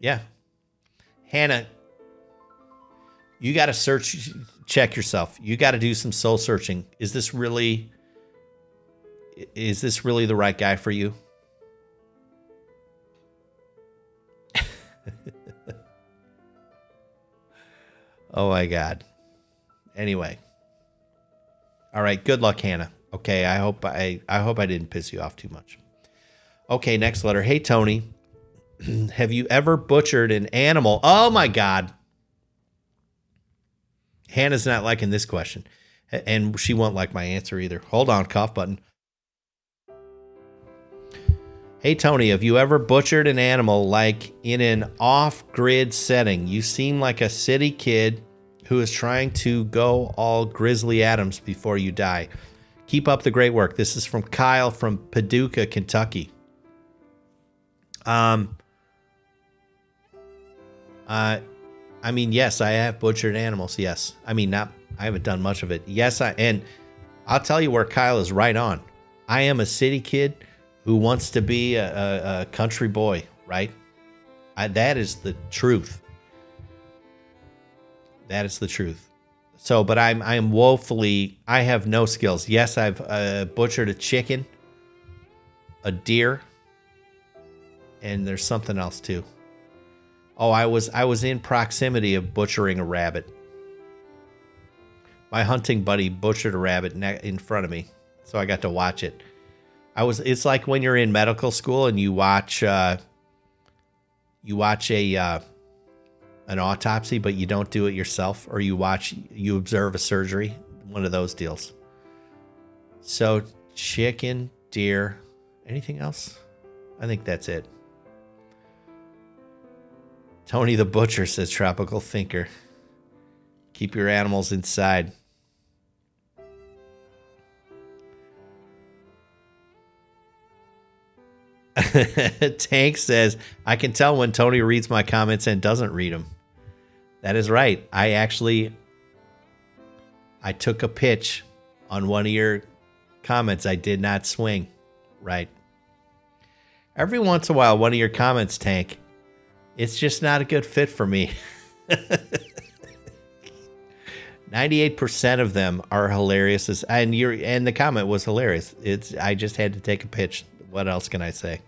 Speaker 1: Yeah. Hannah, you got to search check yourself. You got to do some soul searching. Is this really is this really the right guy for you? oh my god. Anyway. All right, good luck Hannah. Okay, I hope I I hope I didn't piss you off too much. Okay, next letter. Hey Tony, have you ever butchered an animal? Oh my god. Hannah's not liking this question, and she won't like my answer either. Hold on, cough button. Hey Tony, have you ever butchered an animal like in an off grid setting? You seem like a city kid who is trying to go all Grizzly Adams before you die. Keep up the great work. This is from Kyle from Paducah, Kentucky. Um, uh, I mean, yes, I have butchered animals. Yes, I mean, not. I haven't done much of it. Yes, I and I'll tell you where Kyle is right on. I am a city kid who wants to be a, a, a country boy. Right, I, that is the truth. That is the truth. So, but I'm I am woefully. I have no skills. Yes, I've uh, butchered a chicken, a deer, and there's something else too. Oh, I was I was in proximity of butchering a rabbit. My hunting buddy butchered a rabbit in front of me, so I got to watch it. I was. It's like when you're in medical school and you watch uh, you watch a uh, an autopsy, but you don't do it yourself, or you watch you observe a surgery. One of those deals. So chicken, deer, anything else? I think that's it. Tony the Butcher says Tropical Thinker. Keep your animals inside. Tank says, I can tell when Tony reads my comments and doesn't read them. That is right. I actually I took a pitch on one of your comments. I did not swing. Right. Every once in a while, one of your comments, Tank, it's just not a good fit for me. 98% of them are hilarious and you and the comment was hilarious. It's I just had to take a pitch. What else can I say?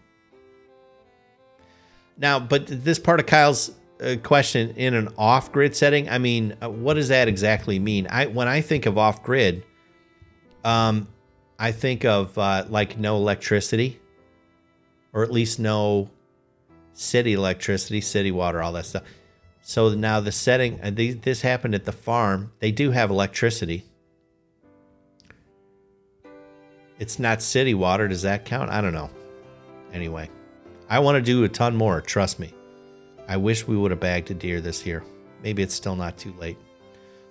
Speaker 1: Now, but this part of Kyle's uh, question in an off-grid setting, I mean, uh, what does that exactly mean? I when I think of off-grid, um I think of uh, like no electricity or at least no city electricity, city water, all that stuff. So now the setting, this happened at the farm. They do have electricity. It's not city water. Does that count? I don't know. Anyway, I want to do a ton more. Trust me. I wish we would have bagged a deer this year. Maybe it's still not too late.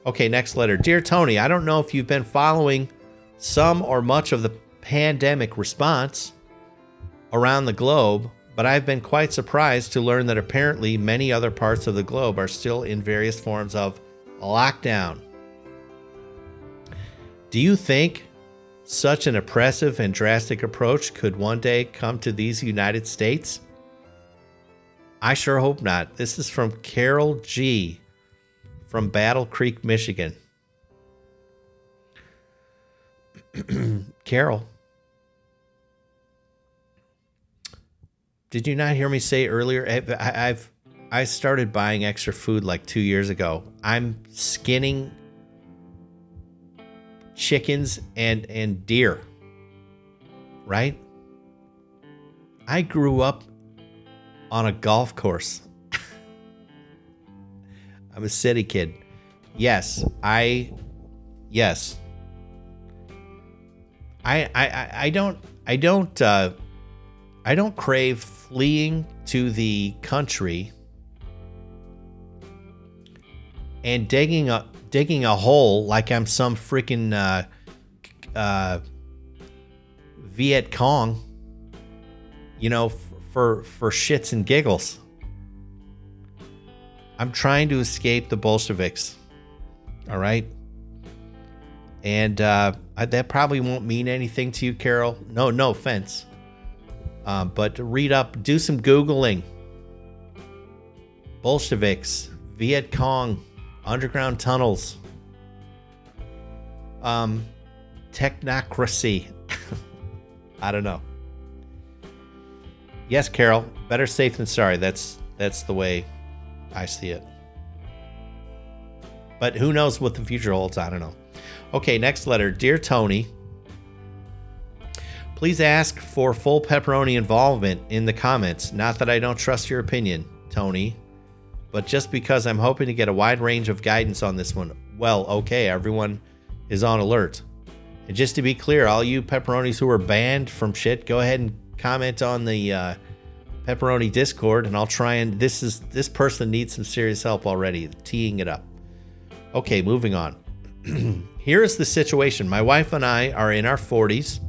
Speaker 1: Okay, next letter. Dear Tony, I don't know if you've been following some or much of the pandemic response around the globe, but I've been quite surprised to learn that apparently many other parts of the globe are still in various forms of lockdown. Do you think such an oppressive and drastic approach could one day come to these United States? I sure hope not. This is from Carol G. from Battle Creek, Michigan. Carol, Did you not hear me say earlier? I've I started buying extra food like two years ago. I'm skinning chickens and and deer. Right? I grew up on a golf course. I'm a city kid. Yes, I yes. I I I don't I don't uh I don't crave fleeing to the country and digging a digging a hole like I'm some freaking uh, uh, Viet Cong, you know, f- for for shits and giggles. I'm trying to escape the Bolsheviks. All right. And uh, that probably won't mean anything to you, Carol. No, no offense. Uh, but read up, do some Googling. Bolsheviks, Viet Cong, underground tunnels. um, technocracy. I don't know. Yes, Carol. Better safe than sorry. That's that's the way I see it. But who knows what the future holds? I don't know. Okay, next letter. Dear Tony, please ask for full pepperoni involvement in the comments. Not that I don't trust your opinion, Tony, but just because I'm hoping to get a wide range of guidance on this one. Well, okay, everyone is on alert. And just to be clear, all you pepperonis who are banned from shit, go ahead and comment on the uh, pepperoni Discord, and I'll try and this is this person needs some serious help already, teeing it up. Okay, moving on. Here is the situation. My wife and I are in our 40s,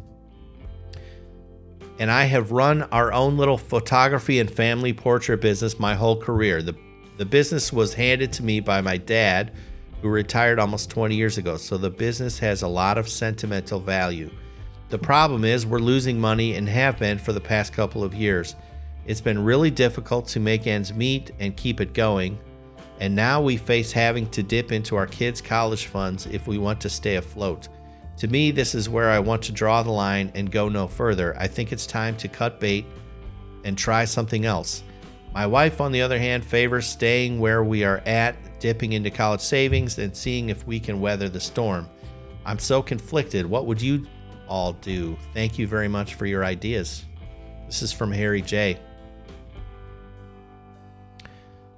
Speaker 1: and I have run our own little photography and family portrait business my whole career. The the business was handed to me by my dad, who retired almost 20 years ago, so the business has a lot of sentimental value. The problem is we're losing money and have been for the past couple of years. It's been really difficult to make ends meet and keep it going. And now we face having to dip into our kids' college funds if we want to stay afloat. To me, this is where I want to draw the line and go no further. I think it's time to cut bait and try something else. My wife, on the other hand, favors staying where we are at, dipping into college savings, and seeing if we can weather the storm. I'm so conflicted. What would you all do? Thank you very much for your ideas. This is from Harry J.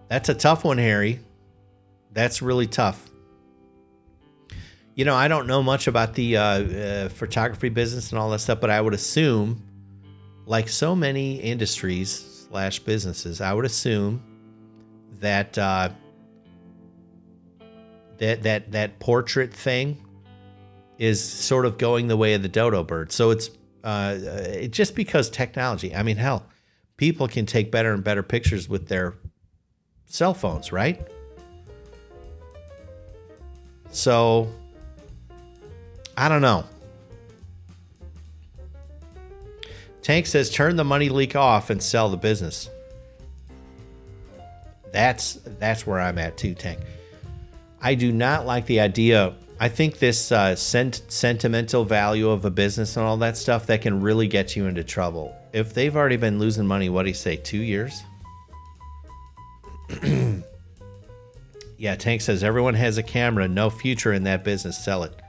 Speaker 1: That's a tough one, Harry. That's really tough. You know, I don't know much about the uh, uh, photography business and all that stuff, but I would assume, like so many industries slash businesses, I would assume that uh, that that that portrait thing is sort of going the way of the dodo bird. So it's uh, it, just because technology. I mean, hell, people can take better and better pictures with their cell phones, right? So, I don't know. Tank says turn the money leak off and sell the business. That's that's where I'm at too, Tank. I do not like the idea. I think this uh, sent, sentimental value of a business and all that stuff that can really get you into trouble. If they've already been losing money, what do you say, two years? yeah, Tank says everyone has a camera, no future in that business. Sell it.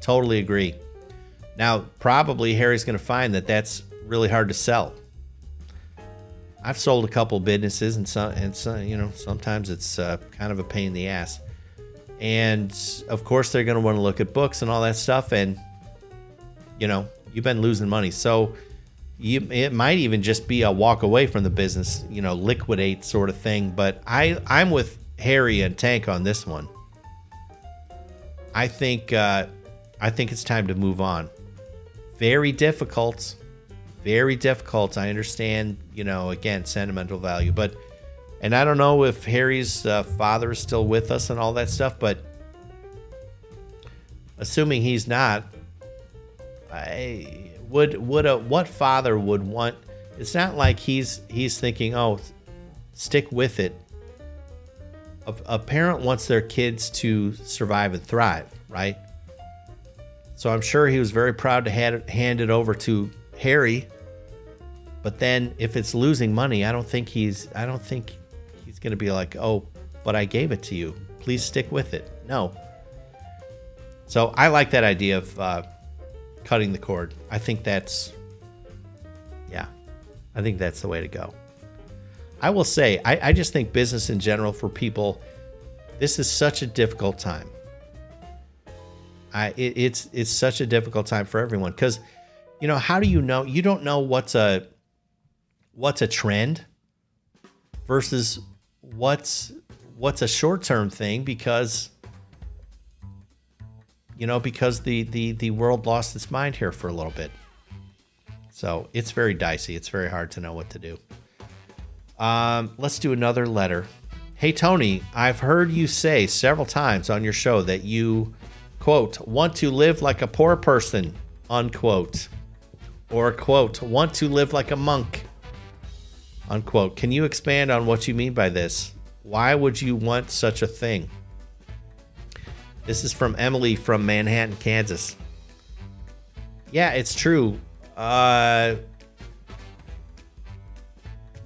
Speaker 1: Totally agree. Now, probably Harry's going to find that that's really hard to sell. I've sold a couple businesses, and some, and some, you know, sometimes it's uh, kind of a pain in the ass. And of course, they're going to want to look at books and all that stuff. And you know, you've been losing money, so you, it might even just be a walk away from the business, you know, liquidate sort of thing. But I, I'm with Harry and Tank on this one. I think, uh, I think it's time to move on. Very difficult, very difficult. I understand, you know, again, sentimental value, but, and I don't know if Harry's uh, father is still with us and all that stuff, but assuming he's not, I would would a what father would want it's not like he's he's thinking oh stick with it a, a parent wants their kids to survive and thrive right so i'm sure he was very proud to hand it, over to harry but then if it's losing money i don't think he's i don't think he's going to be like oh but i gave it to you please stick with it no so i like that idea of uh, cutting the cord. I think that's, yeah, I think that's the way to go. I will say, I, I just think business in general for people, this is such a difficult time. I, it, it's it's such a difficult time for everyone because, you know, how do you know? You don't know what's a what's a trend versus what's what's a short term thing because you know, because the the the world lost its mind here for a little bit. So it's very dicey. It's very hard to know what to do. Um, let's do another letter. Hey Tony, I've heard you say several times on your show that you quote want to live like a poor person unquote or quote want to live like a monk unquote. Can you expand on what you mean by this? Why would you want such a thing? This is from Emily from Manhattan, Kansas. Yeah, it's true. Uh,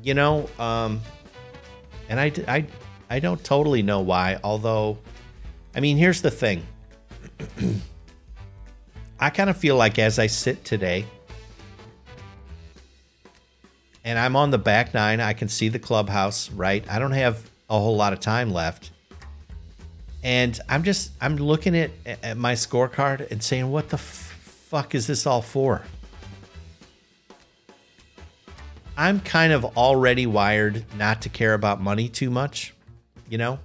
Speaker 1: you know, um, and I, I, I don't totally know why. Although, I mean, here's the thing. I kind of feel like as I sit today, and I'm on the back nine, I can see the clubhouse, right? I don't have a whole lot of time left. And I'm just, I'm looking at, at my scorecard and saying, what the f- fuck is this all for? I'm kind of already wired not to care about money too much, you know?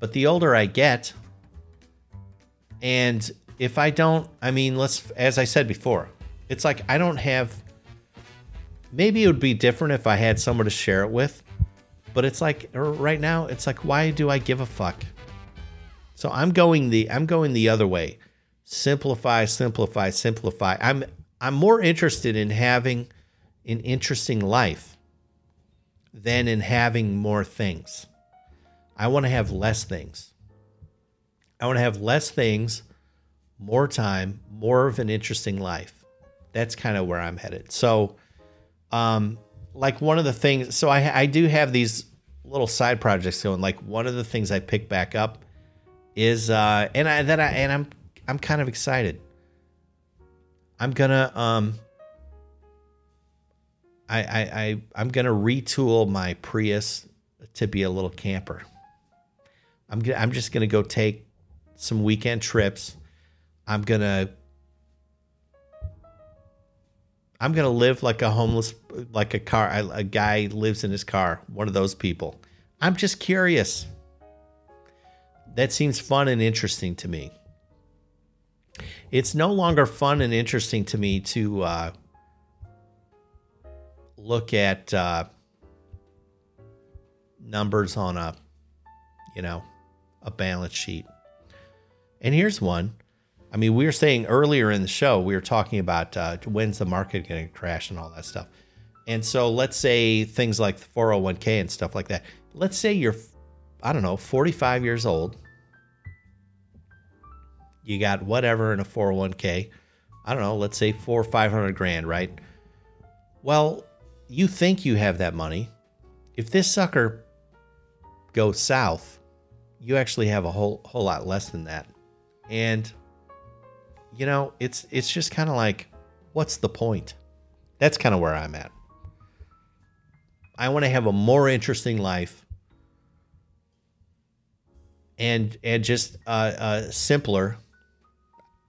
Speaker 1: But the older I get, and if I don't, I mean, let's, as I said before, it's like I don't have, maybe it would be different if I had someone to share it with, but it's like er, right now, it's like, why do I give a fuck? So I'm going the, I'm going the other way. Simplify, simplify, simplify. I'm, I'm more interested in having, an interesting life than in having more things. I want to have less things. I want to have less things, more time, more of an interesting life. That's kind of where I'm headed. So, um, like one of the things, so I, I do have these little side projects going. Like one of the things I pick back up is, uh, and I that I and I'm I'm kind of excited. I'm gonna um I, I, I I'm gonna retool my Prius to be a little camper. I'm gonna, I'm just gonna go take some weekend trips. I'm gonna I'm gonna live like a homeless, like a car, a guy lives in his car. One of those people. I'm just curious. That seems fun and interesting to me. It's no longer fun and interesting to me to uh, look at uh, numbers on a, you know, a balance sheet. And here's one. I mean, we were saying earlier in the show, we were talking about uh, when's the market going to crash and all that stuff. And so let's say things like the 401k and stuff like that. Let's say you're, I don't know, 45 years old. You got whatever in a 401k. I don't know, let's say four or 500 grand, right? Well, you think you have that money. If this sucker goes south, you actually have a whole whole lot less than that. And you know, it's it's just kind of like what's the point? That's kind of where I'm at. I want to have a more interesting life and and just uh, uh, simpler.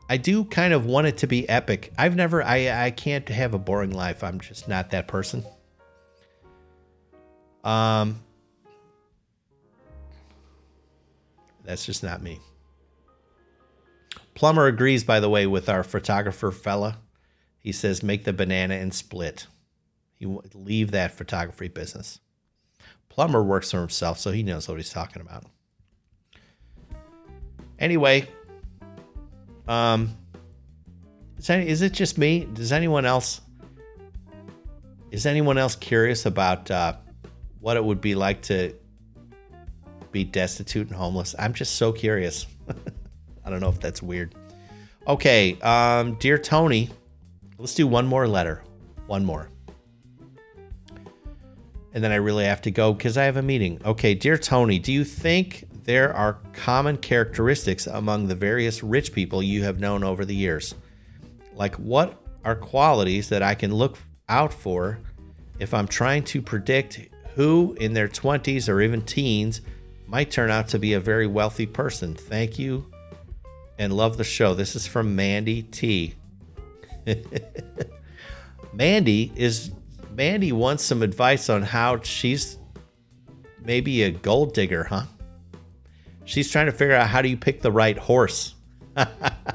Speaker 1: I do kind of want it to be epic. I've never I I can't have a boring life. I'm just not that person. Um That's just not me. Plumber agrees by the way with our photographer fella. He says make the banana and split. He leave that photography business. Plumber works for himself, so he knows what he's talking about. Anyway, um, is, any, is it just me? Does anyone else? Is anyone else curious about uh, what it would be like to be destitute and homeless? I'm just so curious. I don't know if that's weird. Okay, um, dear Tony, let's do one more letter. One more. And then I really have to go because I have a meeting. Okay, dear Tony, do you think there are common characteristics among the various rich people you have known over the years? Like, what are qualities that I can look out for if I'm trying to predict who in their 20s or even teens might turn out to be a very wealthy person? Thank you and love the show. This is from Mandy T. Mandy is Mandy wants some advice on how she's maybe a gold digger, huh? She's trying to figure out how do you pick the right horse.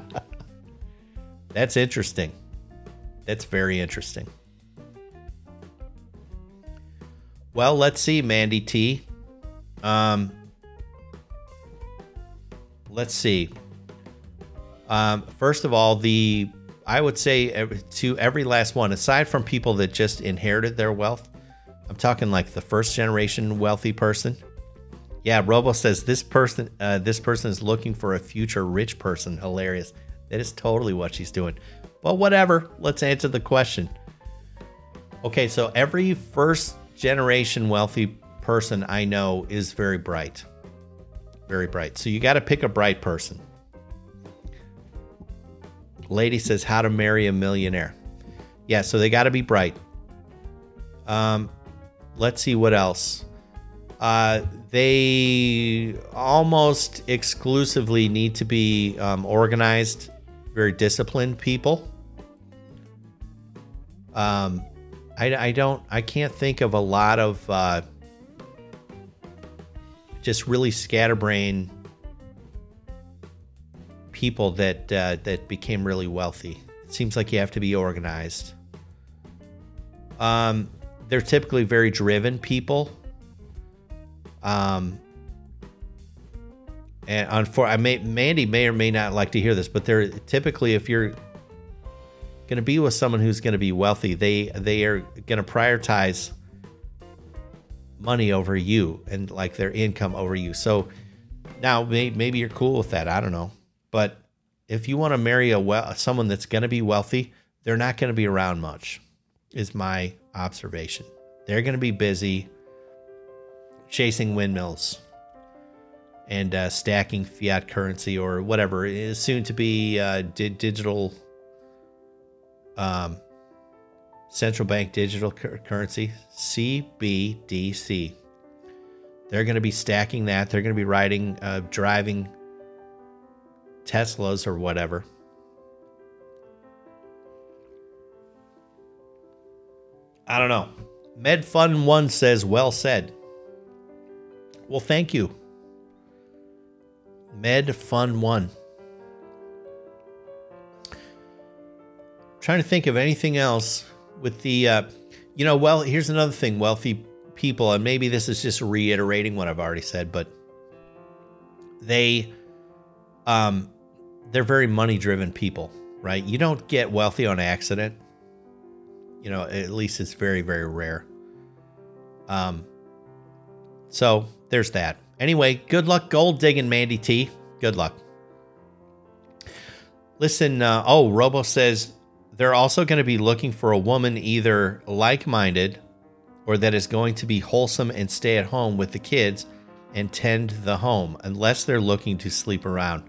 Speaker 1: That's interesting. That's very interesting. Well, let's see, Mandy T. Um, let's see. Um, first of all, the I would say to every last one, aside from people that just inherited their wealth, I'm talking like the first generation wealthy person Yeah, Robo says this person uh, this person is looking for a future rich person. Hilarious. That is totally what she's doing. But whatever. Let's answer the question. Okay, so every first generation wealthy person I know is very bright. Very bright. So you got to pick a bright person. Lady says how to marry a millionaire. Yeah, so they got to be bright. Um, let's see what else. Uh, they almost exclusively need to be um, organized, very disciplined people. Um, I, I don't, I can't think of a lot of uh, just really scatterbrain people that uh, that became really wealthy. It seems like you have to be organized. Um, they're typically very driven people. Um, and for I may Mandy may or may not like to hear this, but they're typically if you're going to be with someone who's going to be wealthy, they they are going to prioritize money over you and like their income over you. So now maybe you're cool with that. I don't know, but if you want to marry a well someone that's going to be wealthy, they're not going to be around much. Is my observation. They're going to be busy chasing windmills and uh, stacking fiat currency or whatever is soon to be uh, di- digital um, central bank digital cur- currency CBDC. They're going to be stacking that. They're going to be riding, uh, driving Teslas or whatever. I don't know. MedFun1 says, well said. Well, thank you. MedFun1. Trying to think of anything else with the, uh, you know, well, here's another thing wealthy people, and maybe this is just reiterating what I've already said, but they, um, they're very money driven people, right? You don't get wealthy on accident you know, at least it's very, very rare. Um, so there's that. Anyway, good luck gold digging, Mandy T. Good luck. Listen, uh, oh, Robo says they're also going to be looking for a woman either like minded or that is going to be wholesome and stay at home with the kids and tend the home, unless they're looking to sleep around.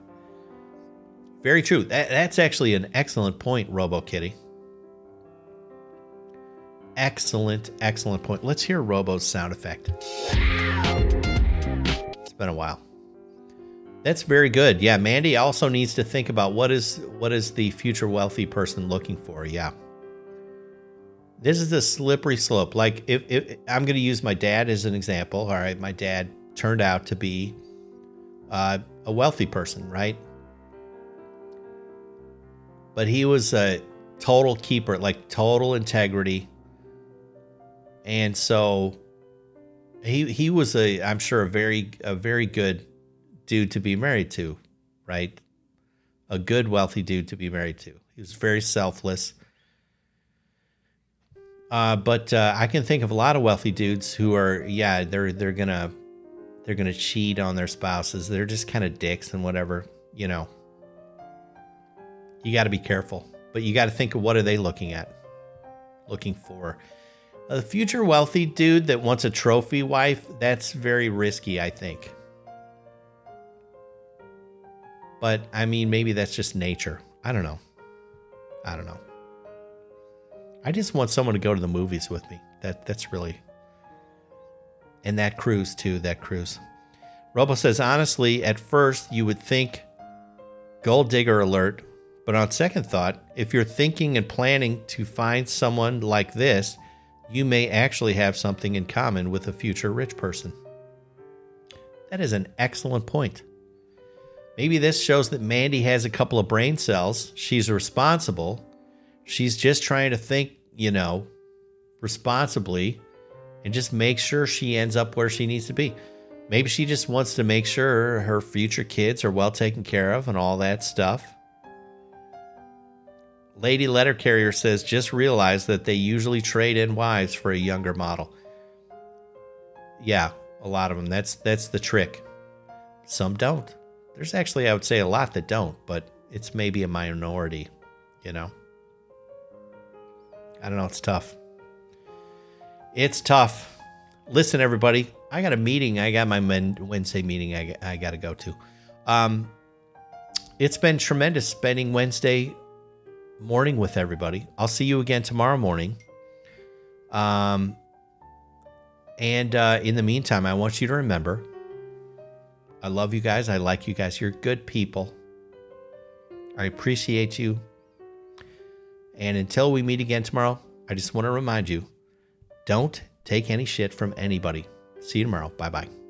Speaker 1: Very true. That, that's actually an excellent point, Robo Kitty. Excellent, excellent point. Let's hear Robo's sound effect. It's been a while. That's very good. Yeah, Mandy also needs to think about what is what is the future wealthy person looking for. Yeah. This is a slippery slope. Like if, if I'm going to use my dad as an example. All right, my dad turned out to be uh, a wealthy person, right? But he was a total keeper, like total integrity and so he he was a I'm sure a very a very good dude to be married to, right? A good wealthy dude to be married to. He was very selfless. Uh, but uh, I can think of a lot of wealthy dudes who are yeah they're they're gonna they're gonna cheat on their spouses. They're just kind of dicks and whatever you know. You got to be careful, but you got to think of what are they looking at, looking for. A future wealthy dude that wants a trophy wife, that's very risky, I think. But I mean, maybe that's just nature. I don't know. I don't know. I just want someone to go to the movies with me. That that's really and that cruise too, that cruise. Robo says honestly, at first you would think gold digger alert, but on second thought, if you're thinking and planning to find someone like this, you may actually have something in common with a future rich person. That is an excellent point. Maybe this shows that Mandy has a couple of brain cells. She's responsible. She's just trying to think, you know, responsibly and just make sure she ends up where she needs to be. Maybe she just wants to make sure her future kids are well taken care of and all that stuff. Lady Letter Carrier says, just realize that they usually trade in wives for a younger model. Yeah, A lot of them. That's that's the trick. Some don't. There's actually I would say a lot that don't, but it's maybe a minority, you know. I don't know, it's tough. It's tough. Listen everybody, I got a meeting. I got my Wednesday meeting I I got to go to. Um it's been tremendous spending Wednesday morning with everybody. I'll see you again tomorrow morning. Um, and uh, in the meantime, I want you to remember I love you guys. I like you guys. You're good people. I appreciate you. And until we meet again tomorrow, I just want to remind you don't take any shit from anybody. See you tomorrow. Bye bye.